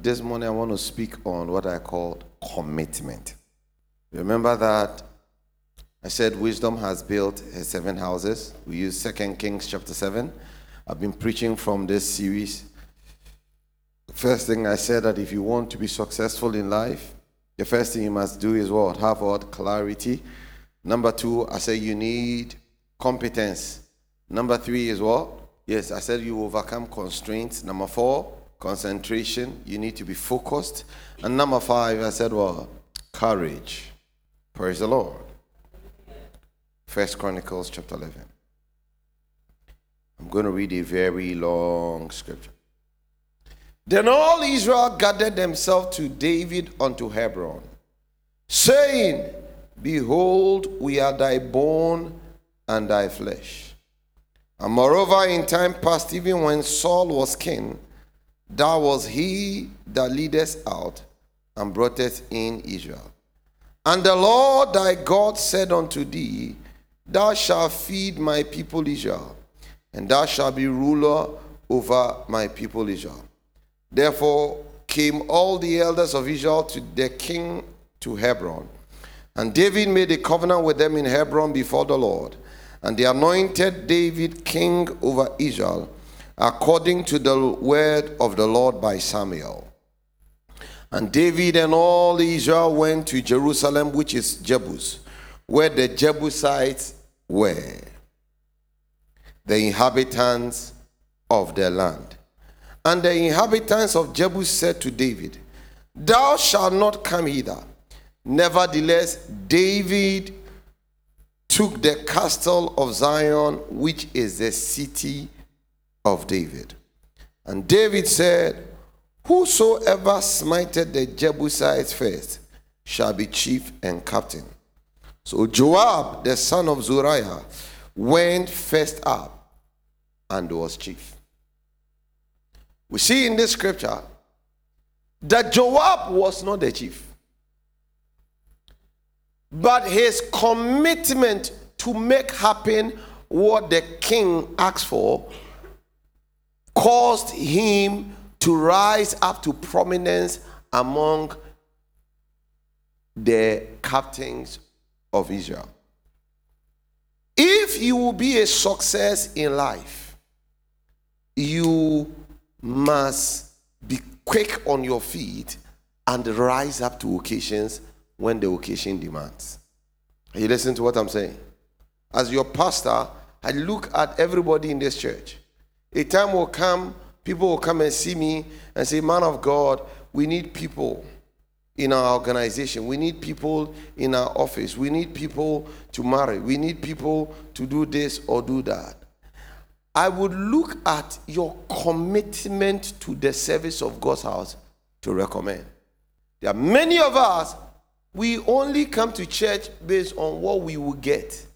this morning I want to speak on what I call commitment. Remember that I said wisdom has built seven houses. We use Second Kings chapter 7. I've been preaching from this series. First thing I said that if you want to be successful in life, the first thing you must do is what? Have what? Clarity. Number two, I said you need competence. Number three is what? Yes, I said you overcome constraints. Number four, concentration. You need to be focused. And number five, I said well, Courage. Praise the Lord. First Chronicles chapter 11. I'm going to read a very long scripture. Then all Israel gathered themselves to David unto Hebron, saying, Behold, we are thy bone and thy flesh. And moreover, in time past, even when Saul was king, thou was he that leadest out and broughtest in Israel. And the Lord thy God said unto thee, Thou shalt feed my people Israel, and thou shalt be ruler over my people Israel. Therefore came all the elders of Israel to the king to Hebron. And David made a covenant with them in Hebron before the Lord. And they anointed David king over Israel, according to the word of the Lord by Samuel. And David and all Israel went to Jerusalem, which is Jebus, where the Jebusites were, the inhabitants of their land. And the inhabitants of Jebus said to David, Thou shalt not come hither. Nevertheless, David took the castle of Zion, which is the city of David. And David said, Whosoever smited the Jebusites first shall be chief and captain. So Joab, the son of Zeruiah, went first up and was chief. We see in this scripture that Joab was not the chief. But his commitment to make happen what the king asked for caused him to rise up to prominence among the captains of Israel. If you will be a success in life, you must be quick on your feet and rise up to occasions when the occasion demands. Are you listening to what I'm saying? As your pastor, I look at everybody in this church. A time will come, people will come and see me and say, Man of God, we need people in our organization. We need people in our office. We need people to marry. We need people to do this or do that. I would look at your commitment to the service of God's house to recommend. There are many of us, we only come to church based on what we will get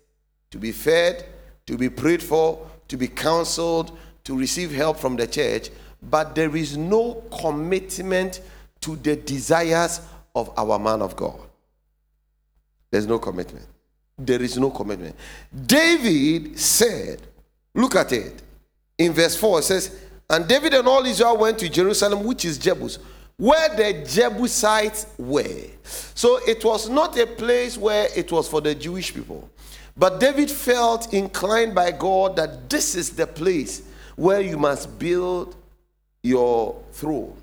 to be fed, to be prayed for, to be counseled, to receive help from the church, but there is no commitment to the desires of our man of God. There's no commitment. There is no commitment. David said, look at it. In verse 4, it says, And David and all Israel went to Jerusalem, which is Jebus, where the Jebusites were. So it was not a place where it was for the Jewish people. But David felt inclined by God that this is the place where you must build your throne.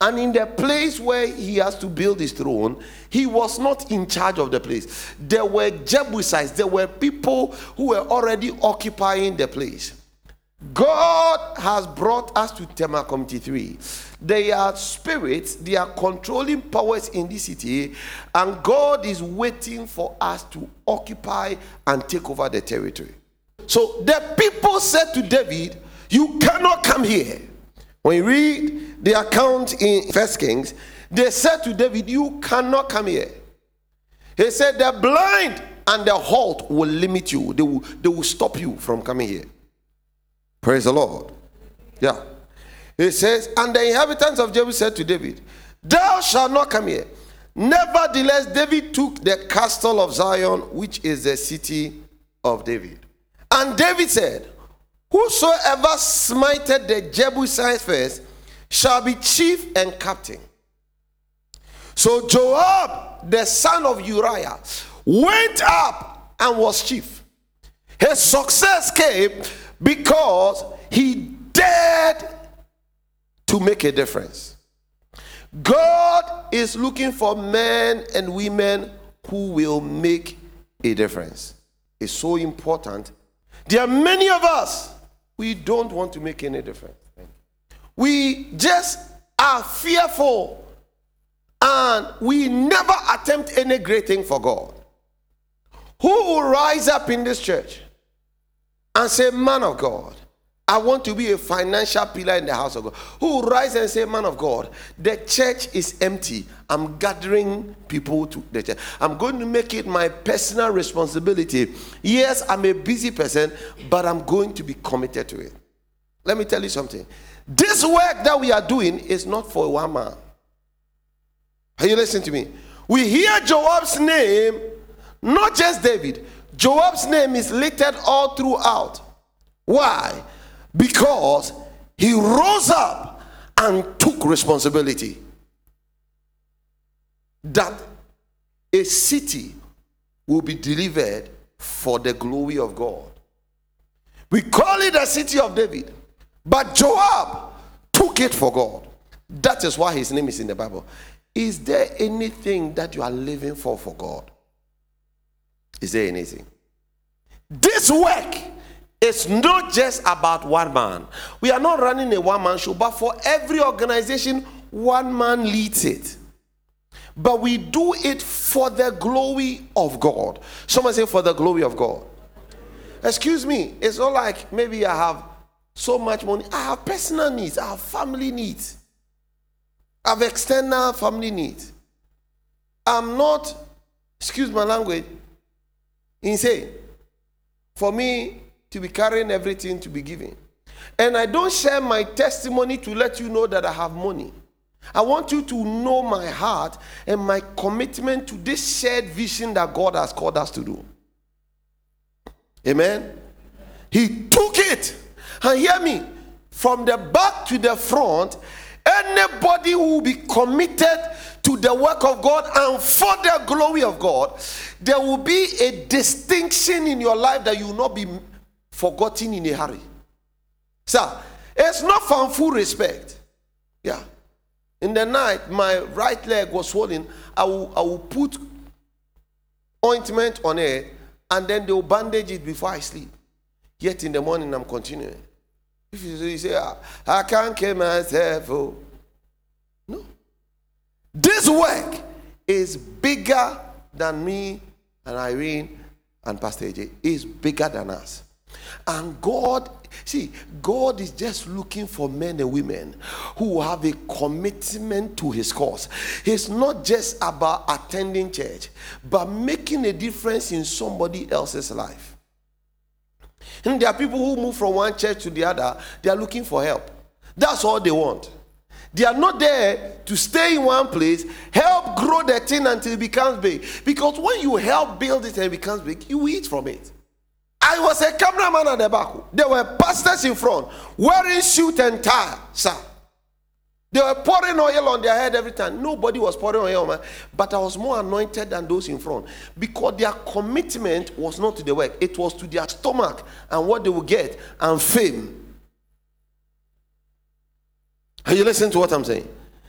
And in the place where he has to build his throne, he was not in charge of the place. There were Jebusites, there were people who were already occupying the place. God has brought us to Tema Community 3. They are spirits, they are controlling powers in this city, and God is waiting for us to occupy and take over the territory. So the people said to David, You cannot come here. When you read the account in First Kings, they said to David, You cannot come here. He said, The blind and the halt will limit you, they will, they will stop you from coming here. Praise the Lord. Yeah. He says, And the inhabitants of Jerusalem said to David, Thou shalt not come here. Nevertheless, David took the castle of Zion, which is the city of David. And David said, Whosoever smited the Jebusites first shall be chief and captain. So Joab, the son of Uriah, went up and was chief. His success came because he dared to make a difference. God is looking for men and women who will make a difference. It's so important. There are many of us, we don't want to make any difference. We just are fearful and we never attempt any great thing for God. Who will rise up in this church and say, Man of God, I want to be a financial pillar in the house of God. Who will rise and say, Man of God, the church is empty. I'm gathering people to the church. I'm going to make it my personal responsibility. Yes, I'm a busy person, but I'm going to be committed to it. Let me tell you something. This work that we are doing is not for one man. Are you listening to me? We hear Joab's name, not just David. Joab's name is littered all throughout. Why? Because he rose up and took responsibility. That a city will be delivered for the glory of God. We call it the city of David, but Joab took it for God. That is why his name is in the Bible. Is there anything that you are living for for God? Is there anything? This work it's not just about one man. We are not running a one man show, but for every organization, one man leads it. But we do it for the glory of God. Someone say, for the glory of God. Excuse me, it's not like maybe I have so much money. I have personal needs, I have family needs, I have external family needs. I'm not, excuse my language, insane. For me, to be carrying everything to be giving. And I don't share my testimony to let you know that I have money. I want you to know my heart and my commitment to this shared vision that God has called us to do. Amen. He took it. And hear me, from the back to the front, anybody who will be committed to the work of God and for the glory of God, there will be a distinction in your life that you will not be forgotten in a hurry. Sir, it's not from full respect. Yeah. In the night, my right leg was swollen. I will, I will put ointment on it and then they will bandage it before I sleep. Yet in the morning, I'm continuing. If you say, ah, I can't kill myself. Oh. No. This work is bigger than me and Irene and Pastor AJ. It's bigger than us. And God, see, God is just looking for men and women who have a commitment to his cause. It's not just about attending church, but making a difference in somebody else's life. And there are people who move from one church to the other, they are looking for help. That's all they want. They are not there to stay in one place, help grow the thing until it becomes big. Because when you help build it and it becomes big, you eat from it. I was a cameraman at the back. There were pastors in front wearing suit and tie, sir. They were pouring oil on their head every time. Nobody was pouring oil on my but I was more anointed than those in front because their commitment was not to the work, it was to their stomach and what they would get and fame. Are you listening to what I'm saying?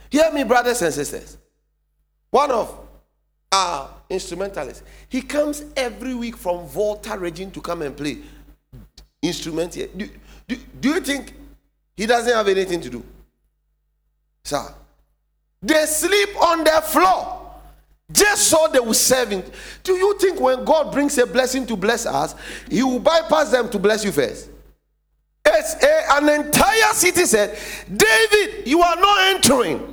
Hear me, brothers and sisters. One of our instrumentalist. He comes every week from Volta region to come and play instrument here. Do, do, do you think he doesn't have anything to do? Sir, they sleep on the floor just so they will serve him. Do you think when God brings a blessing to bless us, he will bypass them to bless you first? It's a, an entire city said, David, you are not entering.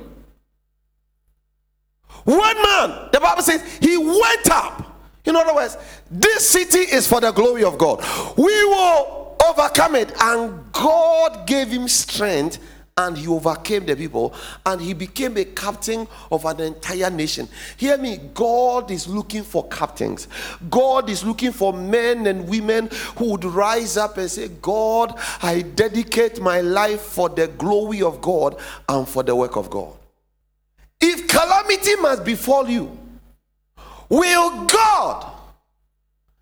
One man, the Bible says, he went up. In other words, this city is for the glory of God. We will overcome it. And God gave him strength and he overcame the people and he became a captain of an entire nation. Hear me, God is looking for captains. God is looking for men and women who would rise up and say, God, I dedicate my life for the glory of God and for the work of God. If calamity must befall you, will God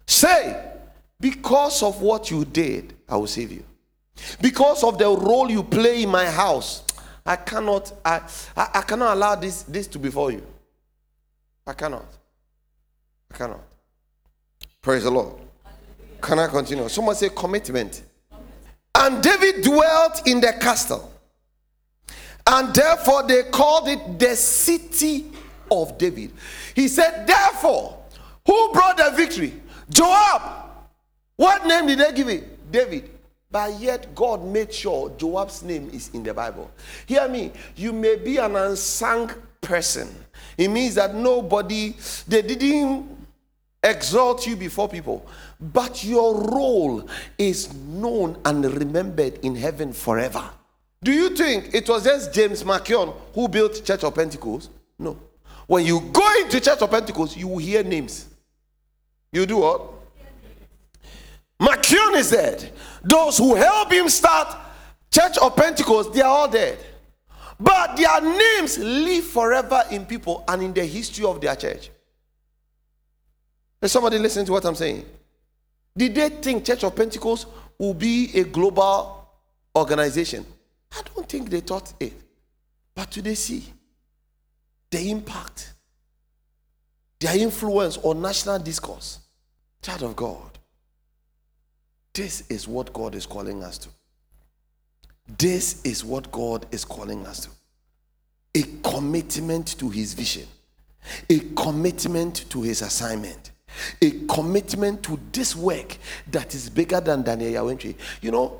say, because of what you did, I will save you? Because of the role you play in my house, I cannot, I, I, I cannot allow this, this to befall you. I cannot. I cannot. Praise the Lord. Can I continue? Someone say commitment. And David dwelt in the castle. And therefore they called it the city of David. He said, Therefore, who brought the victory? Joab. What name did they give it? David. But yet, God made sure Joab's name is in the Bible. Hear me. You may be an unsung person. It means that nobody, they didn't exalt you before people, but your role is known and remembered in heaven forever. Do you think it was just James McKeown who built Church of Pentecost? No. When you go into Church of Pentecost, you will hear names. You do what? McKeown is dead. Those who helped him start Church of Pentecost, they are all dead. But their names live forever in people and in the history of their church. Is somebody listening to what I'm saying? Did they think Church of Pentecost will be a global organization? I don't think they thought it. But do they see the impact, their influence on national discourse? Child of God. This is what God is calling us to. This is what God is calling us to. A commitment to his vision, a commitment to his assignment, a commitment to this work that is bigger than Daniel Yaw Antwi. You know,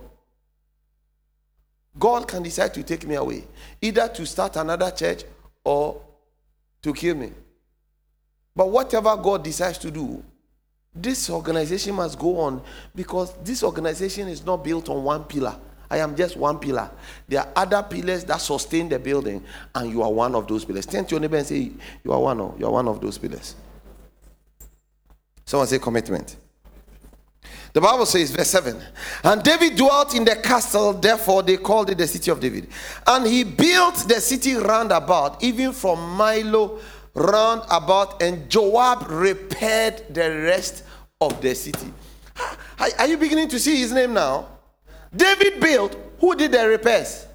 God can decide to take me away, either to start another church or to kill me. But whatever God decides to do, this organization must go on because this organization is not built on one pillar. I am just one pillar. There are other pillars that sustain the building, and you are one of those pillars. Turn to your neighbor and say, You are one of, you are one of those pillars. Someone say commitment. The Bible says, verse 7 And David dwelt in the castle, therefore they called it the city of David. And he built the city round about, even from Milo round about, and Joab repaired the rest of the city. Are you beginning to see his name now? David built, who did the repairs?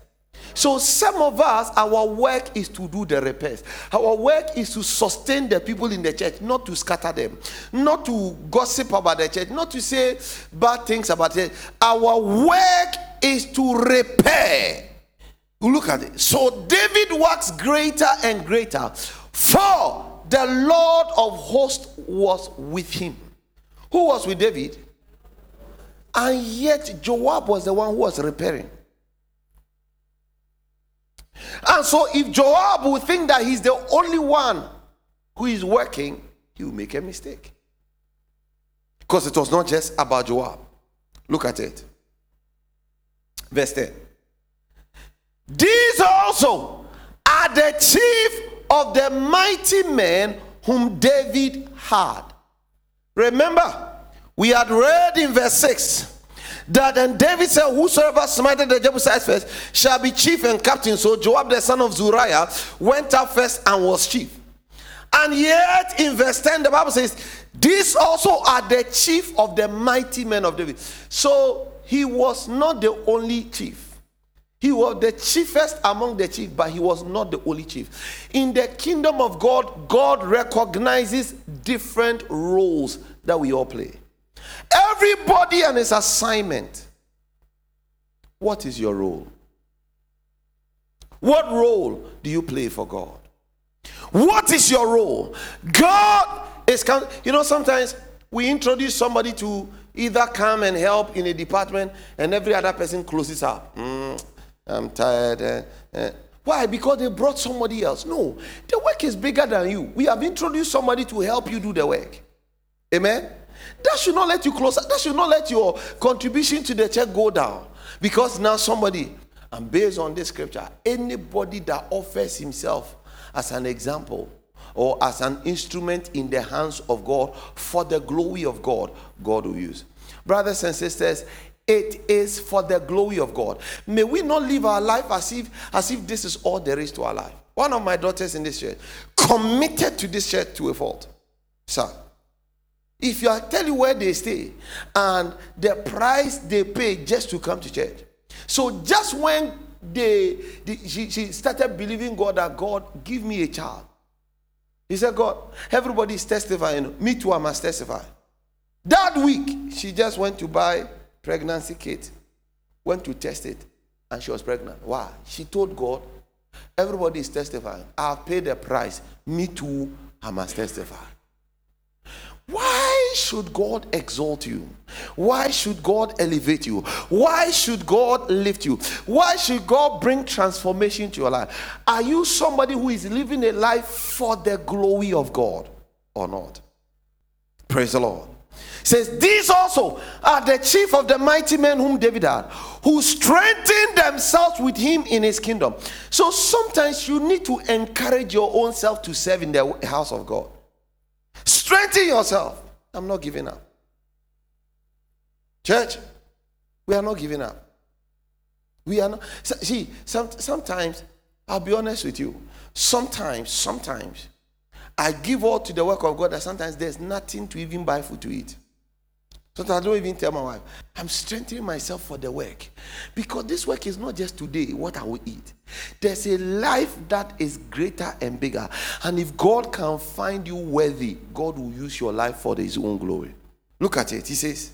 So, some of us, our work is to do the repairs. Our work is to sustain the people in the church, not to scatter them, not to gossip about the church, not to say bad things about it. Our work is to repair. Look at it. So, David works greater and greater for the Lord of hosts was with him. Who was with David? And yet Joab was the one who was repairing. And so if Joab would think that he's the only one who is working, he will make a mistake. Because it was not just about Joab. Look at it. Verse 10. These also are the chief of the mighty men whom David had. Remember, we had read in verse 6 that and David said, Whosoever smited the Jebusites first shall be chief and captain. So Joab the son of Zeruiah went up first and was chief. And yet in verse 10, the Bible says, These also are the chief of the mighty men of David. So he was not the only chief. He was the chiefest among the chief, but he was not the only chief. In the kingdom of God, God recognizes different roles that we all play. Everybody and his assignment. What is your role? What role do you play for God? What is your role? God is, you know, sometimes we introduce somebody to either come and help in a department and every other person closes up. Mm, I'm tired. Uh, uh. Why? Because they brought somebody else. No, the work is bigger than you. We have introduced somebody to help you do the work. Amen. That should not let you close. That should not let your contribution to the church go down. Because now somebody, And based on this scripture, anybody that offers himself as an example or as an instrument in the hands of God for the glory of God, God will use. Brothers and sisters, it is for the glory of God. May we not live our life as if as if this is all there is to our life. One of my daughters in this church committed to this church to a fault. Sir, if you are tell you where they stay and the price they pay just to come to church. So just when they, they she, she started believing God that God give me a child. He said, God, everybody is testifying. Me too, I must testify. That week, she just went to buy pregnancy kit, went to test it, and she was pregnant. Why? She told God, everybody is testifying. I've paid the price. Me too, I must testify. Why should God exalt you? Why should God elevate you? Why should God lift you? Why should God bring transformation to your life? Are you somebody who is living a life for the glory of God or not? Praise the Lord. Says, These also are the chief of the mighty men whom David had, who strengthened themselves with him in his kingdom. So sometimes you need to encourage your own self to serve in the house of God. Strengthen yourself. I'm not giving up. Church, we are not giving up. We are not. See, some, sometimes, I'll be honest with you. Sometimes, sometimes, I give all to the work of God that sometimes there's nothing to even buy food to eat. Sometimes I don't even tell my wife, I'm strengthening myself for the work. Because this work is not just today, what I will eat. There's a life that is greater and bigger. And if God can find you worthy, God will use your life for his own glory. Look at it. He says,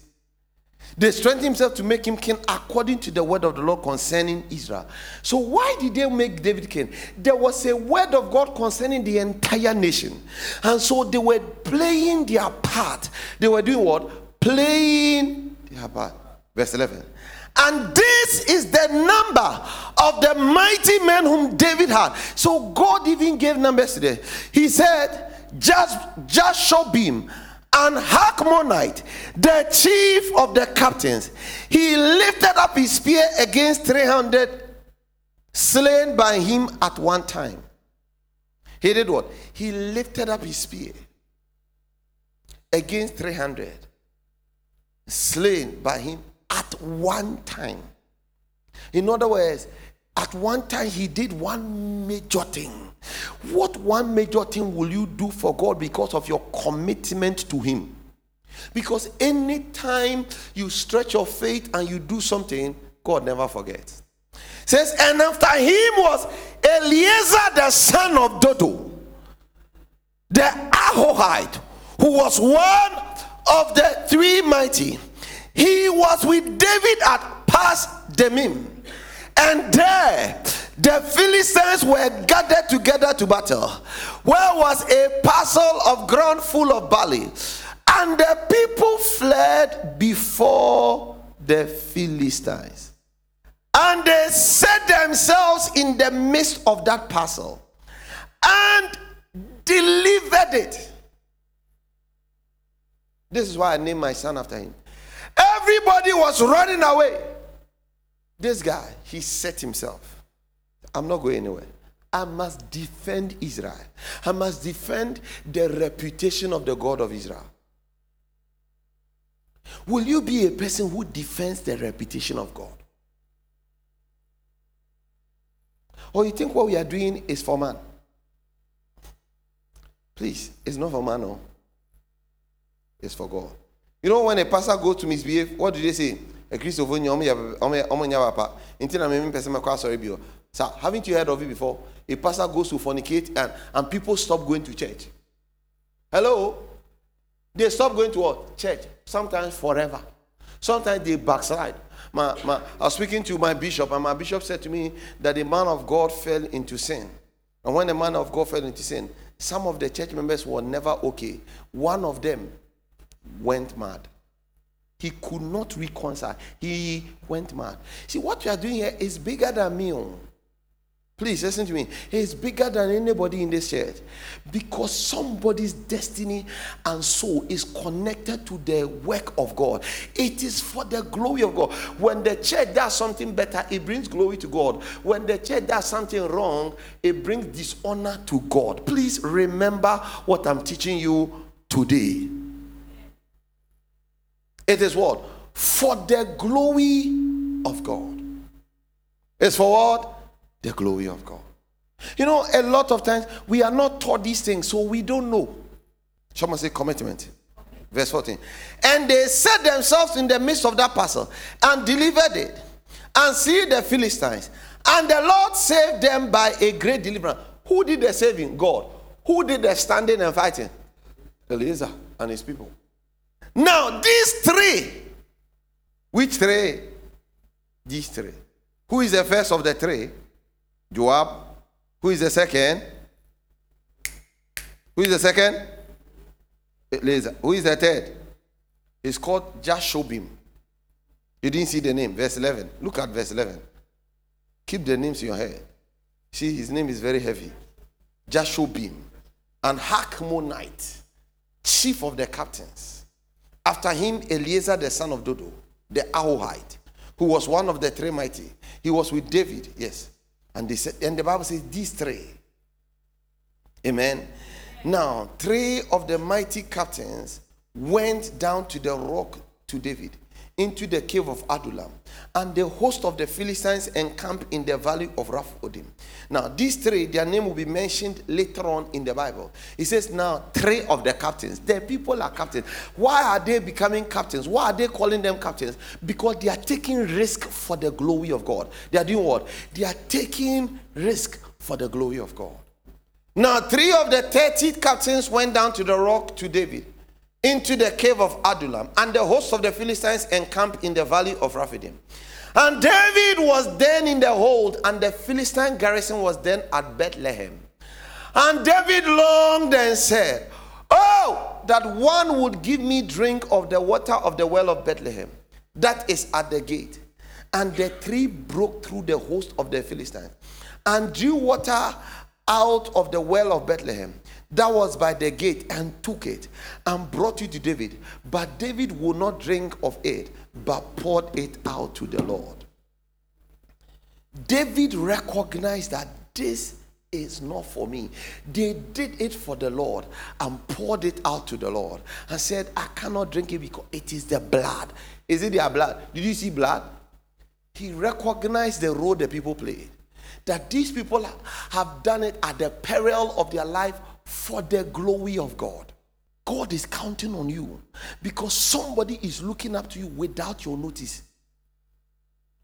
they strengthened himself to make him king according to the word of the Lord concerning Israel. So, why did they make David king? There was a word of God concerning the entire nation. And so they were playing their part. They were doing what? Playing their part. Verse 11. And this is the number of the mighty men whom David had. So God even gave numbers today. He said, just Jashobeam and Hachmonite, the chief of the captains, he lifted up his spear against 300 slain by him at one time. He did what? He lifted up his spear against 300 slain by him at one time. In other words, at one time he did one major thing. What one major thing will you do for God because of your commitment to him? Because anytime you stretch your faith and you do something, God never forgets. says, and after him was Eleazar the son of Dodo, the Ahohite, who was one of the three mighty, he was with David at Pas Dammim. And there the Philistines were gathered together to battle. Where was a parcel of ground full of barley? And the people fled before the Philistines. And they set themselves in the midst of that parcel and delivered it. This is why I named my son after him. Everybody was running away. This guy, he set himself. I'm not going anywhere. I must defend Israel. I must defend the reputation of the God of Israel. Will you be a person who defends the reputation of God? Or you think what we are doing is for man? Please, it's not for man, no. It's for God. You know when a pastor goes to misbehave, what do they say? A Christopher papa. Sir, haven't you heard of it before? A pastor goes to fornicate and, and people stop going to church. Hello? They stop going to what? Church. Sometimes forever. Sometimes they backslide. My, my, I was speaking to my bishop, and my bishop said to me that the man of God fell into sin. And when the man of God fell into sin, some of the church members were never okay. One of them went mad. He could not reconcile. He went mad. See, what you are doing here is bigger than me. Oh. Please listen to me. He's bigger than anybody in this church because somebody's destiny and soul is connected to the work of God. It is for the glory of God. When the church does something better, it brings glory to God. When the church does something wrong, it brings dishonor to God. Please remember what I'm teaching you today. It is what? For the glory of God. It's for what? the glory of God. You know, a lot of times we are not taught these things, so we don't know. Someone say commitment. Verse 14. And they set themselves in the midst of that parcel and delivered it and see the Philistines. And the Lord saved them by a great deliverance. Who did the saving? God. Who did the standing and fighting? Eleazar and his people. Now, these three, which three? These three. Who is the first of the three? Joab. Who is the second? Who is the second? Who is the third? It's called Jashobeam. You didn't see the name. Verse 11. Look at verse 11. Keep the names in your head. See, his name is very heavy. Jashobeam. And Hachmonite, chief of the captains. After him, Eleazar, the son of Dodo, the Ahohite, who was one of the three mighty. He was with David, yes. And they said, and the Bible says these three. Amen. Now, three of the mighty captains went down to the rock to David into the cave of Adullam, and the host of the Philistines encamped in the valley of Rephidim. Now, these three, their name will be mentioned later on in the Bible. It says, Now, three of the captains, the people are captains. Why are they becoming captains? Why are they calling them captains? Because they are taking risk for the glory of God. They are doing what? They are taking risk for the glory of God. Now, three of the 30 captains went down to the rock to David into the cave of Adullam, and the host of the Philistines encamped in the valley of Rephidim. And David was then in the hold, and the Philistine garrison was then at Bethlehem. And David longed and said, Oh, that one would give me drink of the water of the well of Bethlehem, that is at the gate. And the tree broke through the host of the Philistines and drew water out of the well of Bethlehem that was by the gate and took it and brought it to David. But David would not drink of it, but poured it out to the Lord. David recognized that this is not for me. They did it for the Lord and poured it out to the Lord and said, I cannot drink it because it is the blood. Is it their blood? Did you see blood? He recognized the role the people played. That these people have done it at the peril of their life for the glory of God. God is counting on you because somebody is looking up to you without your notice,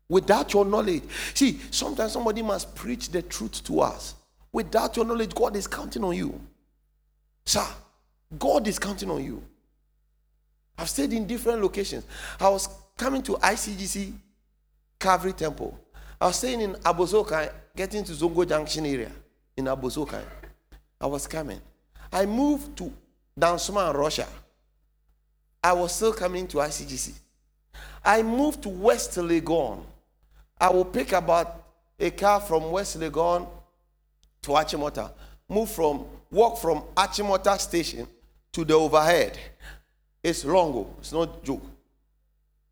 without your knowledge. See, sometimes somebody must preach the truth to us. Without your knowledge, God is counting on you. Sir, God is counting on you. I've stayed in different locations. I was coming to ICGC Calvary Temple. I was staying in Abossey-Okai, getting to Zongo Junction area in Abossey-Okai. I was coming. I moved to Dansoman, Russia. I was still coming to ICGC. I moved to West Legon. I will pick about a car from West Legon to Achimota. Move from, walk from Achimota station to the overhead. It's longo, oh. it's not joke.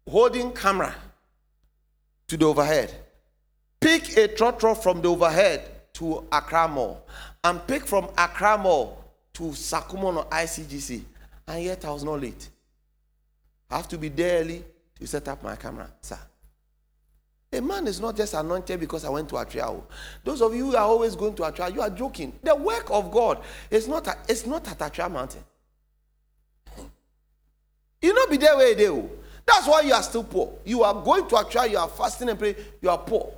Holding camera to the overhead. Pick a trotro from the overhead to Accra Mall and pick from Accra Mall to Sakumono ICGC. And yet I was not late. I have to be there early to set up my camera, sir. A man is not just anointed because I went to Atwea. Oh. Those of you who are always going to Atwea, you are joking. The work of God is not, a, it's not at Atwea Mountain. You not be there where they do. Oh. That's why you are still poor. You are going to Atwea, you are fasting and praying, you are poor.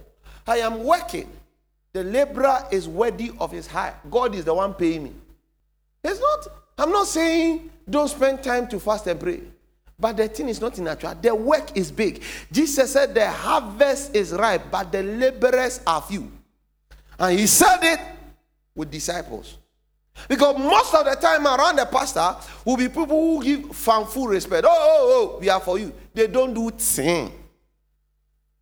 I am working. The laborer is worthy of his hire. God is the one paying me. It's not, I'm not saying don't spend time to fast and pray. But the thing is not in natural. The work is big. Jesus said the harvest is ripe, but the laborers are few. And he said it with disciples. Because most of the time around the pastor will be people who give full respect. Oh, oh, oh, we are for you. They don't do thing.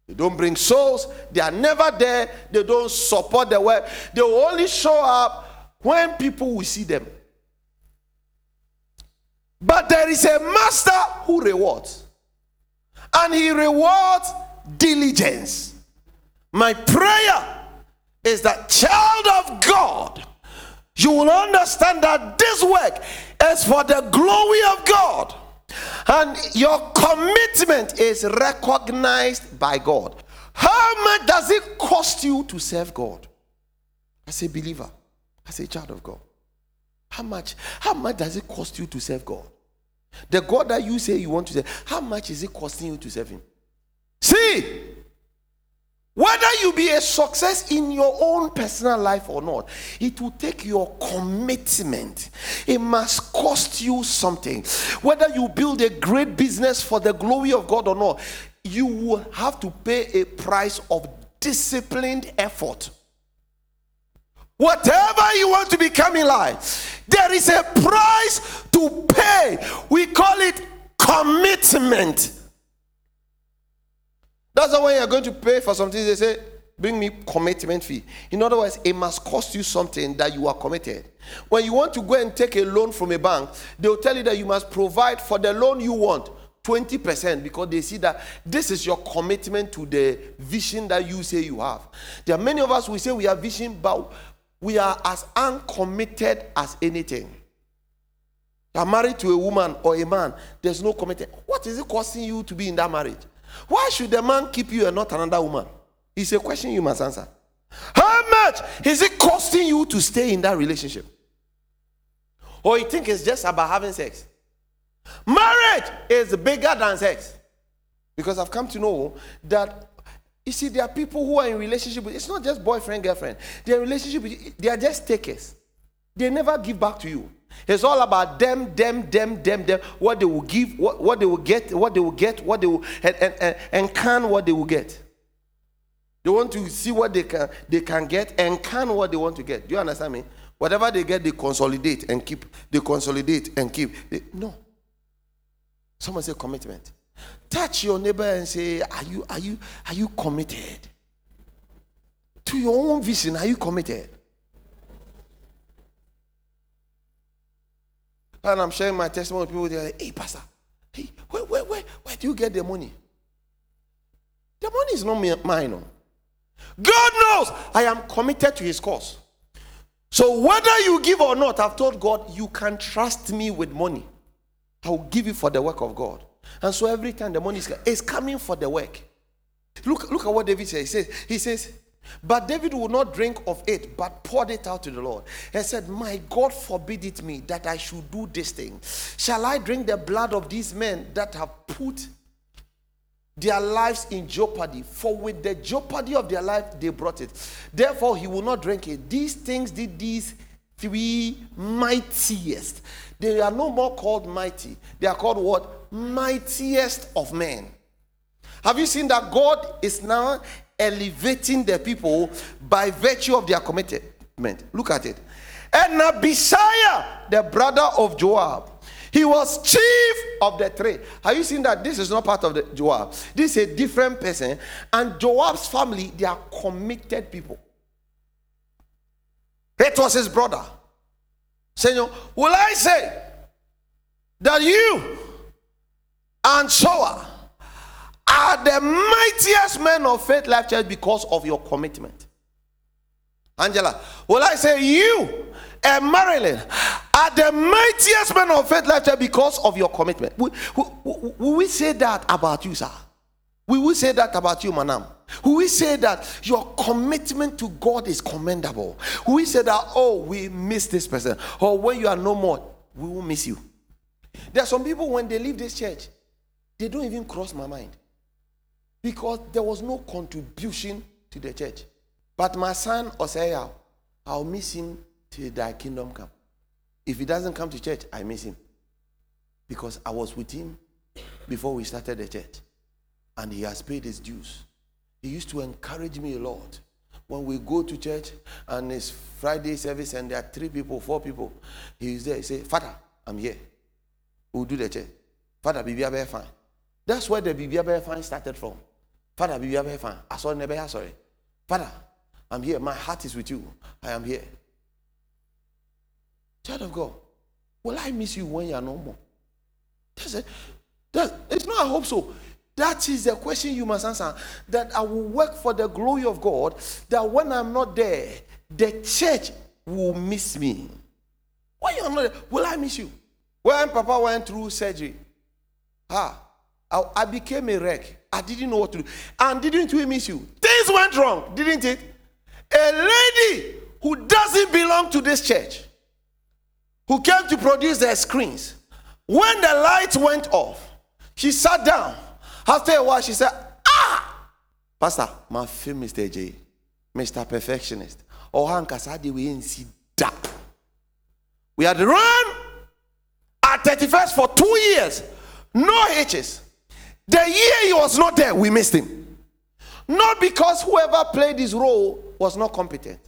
They don't bring souls. They are never there. They don't support the work. They will only show up when people will see them. But there is a master who rewards, and he rewards diligence. My prayer is that, child of God, you will understand that this work is for the glory of God. And your commitment is recognized by God. How much does it cost you to serve God? As a believer, as a child of God. How much? How much does it cost you to serve God? The God that you say you want to serve, how much is it costing you to serve Him? See, whether you be a success in your own personal life or not, it will take your commitment. It must cost you something. Whether you build a great business for the glory of God or not, you will have to pay a price of disciplined effort. Whatever you want to become in life, there is a price to pay. We call it commitment. That's why when you're going to pay for something, they say, bring me commitment fee. In other words, it must cost you something that you are committed. When you want to go and take a loan from a bank, they'll tell you that you must provide for the loan you want 20% because they see that this is your commitment to the vision that you say you have. There are many of us who say we have vision, but we are as uncommitted as anything. You are married to a woman or a man, there's no commitment. What is it costing you to be in that marriage? Why should a man keep you and not another woman? It's a question you must answer. How much is it costing you to stay in that relationship? Or you think it's just about having sex? Marriage is bigger than sex. Because I've come to know that you see, there are people who are in relationship with it's not just boyfriend, girlfriend. Their relationship, they are just takers. They never give back to you. It's all about them, them, them, them, them. What they will give, what, what they will get, what they will get, what they will and, and, and, and can what they will get. They want to see what they can they can get and can what they want to get. Do you understand me? Whatever they get, they consolidate and keep. They consolidate and keep. They, no. Someone say commitment. Touch your neighbor and say, Are you are you are you committed? To your own vision, are you committed? And I'm sharing my testimony. with People they're like, hey, Pastor, hey, where, where, where, where do you get the money? The money is not mine. No. God knows I am committed to his cause. So whether you give or not, I've told God, you can trust me with money. I will give you for the work of God. And so every time the money is, is coming for the work. Look, look at what David says. He says, he says, but David would not drink of it, but poured it out to the Lord. and said, My God forbid it me that I should do this thing. Shall I drink the blood of these men that have put their lives in jeopardy? For with the jeopardy of their life, they brought it. Therefore, he will not drink it. These things did these three mightiest. They are no more called mighty. They are called what? Mightiest of men. Have you seen that God is now elevating the people by virtue of their commitment. Look at it. And Abishai, the brother of Joab, he was chief of the three. Have you seen that this is not part of the Joab? This is a different person. And Joab's family, they are committed people. It was his brother. Senor, will I say that you and Shoah are the mightiest men of faith life church because of your commitment. Angela, will I say you and Marilyn are the mightiest men of faith life church because of your commitment? Will, will, will we say that about you, sir? We will say that about you, Manam. Will we say that your commitment to God is commendable? We say that, oh, we miss this person? Or when you are no more, we will miss you. There are some people, when they leave this church, they don't even cross my mind because there was no contribution to the church. But my son Osea, I'll miss him till thy kingdom come. If he doesn't come to church, I miss him. Because I was with him before we started the church. And he has paid his dues. He used to encourage me a lot. When we go to church and it's Friday service and there are three people, four people, he's there. He say, Father, I'm here. We'll do the church. Father, Bibi fine. That's where the Bibi fine started from. Father, be your fan. I saw never sorry. Father, I'm here. My heart is with you. I am here. Child of God, will I miss you when you are no more? That's it. That, it's not, I hope so. That is the question you must answer. That I will work for the glory of God, that when I'm not there, the church will miss me. Why you are not there? Will I miss you? When Papa went through surgery, ah, I, I became a wreck. I didn't know what to do. And didn't we miss you? Things went wrong, didn't it? A lady who doesn't belong to this church, who came to produce the screens, when the lights went off, she sat down. After a while, she said, Ah, Pastor, my film, Mr. J, Mr. Perfectionist. Oh, Hankasa, we ain't see that. We had run at 31st for two years, no hitches. The year he was not there, we missed him. Not because whoever played his role was not competent,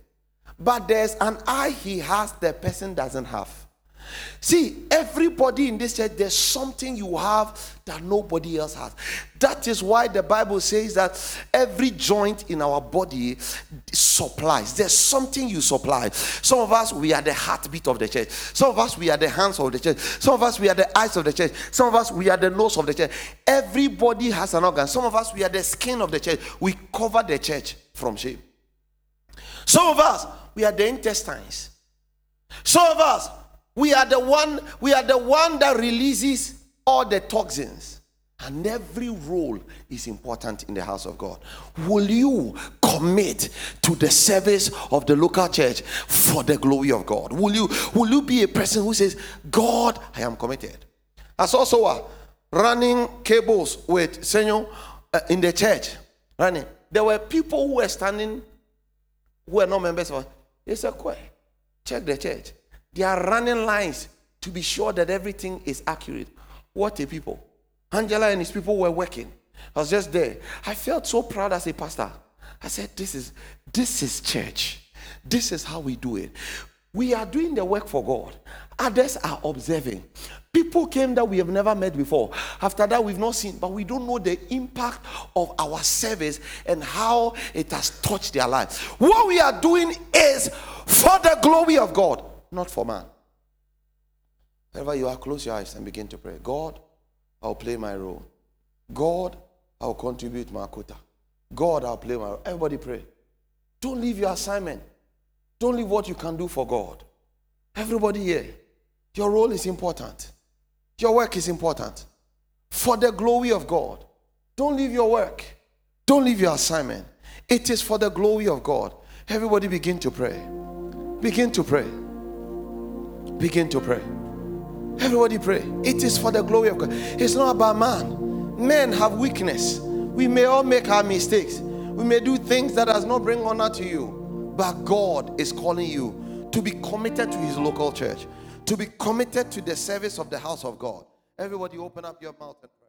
but there's an eye he has the person doesn't have. See, everybody in this church, there's something you have that nobody else has. That is why the Bible says that every joint in our body supplies. There's something you supply. Some of us, we are the heartbeat of the church. Some of us, we are the hands of the church. Some of us, we are the eyes of the church. Some of us, we are the nose of the church. Everybody has an organ. Some of us, we are the skin of the church. We cover the church from shame. Some of us, we are the intestines. Some of us, we are the one, we are the one that releases all the toxins. And every role is important in the house of God. Will you commit to the service of the local church for the glory of God? Will you will you be a person who says, God, I am committed? As also uh, running cables with Senor uh, in the church. Running. There were people who were standing who were not members of it's a check the church. They are running lines to be sure that everything is accurate. What a people. Angela and his people were working. I was just there. I felt so proud as a pastor. I said, This is this is church. This is how we do it. We are doing the work for God. Others are observing. People came that we have never met before. After that, we've not seen, but we don't know the impact of our service and how it has touched their lives. What we are doing is for the glory of God not for man. Wherever you are, close your eyes and begin to pray. God, I'll play my role. God, I'll contribute my quota. God, I'll play my role. Everybody pray. Don't leave your assignment. Don't leave what you can do for God. Everybody here, your role is important. Your work is important. For the glory of God. Don't leave your work. Don't leave your assignment. It is for the glory of God. Everybody begin to pray. Begin to pray. Begin to pray. Everybody pray. It is for the glory of God. It's not about man. Men have weakness. We may all make our mistakes. We may do things that does not bring honor to you. But God is calling you to be committed to his local church, to be committed to the service of the house of God. Everybody open up your mouth and pray.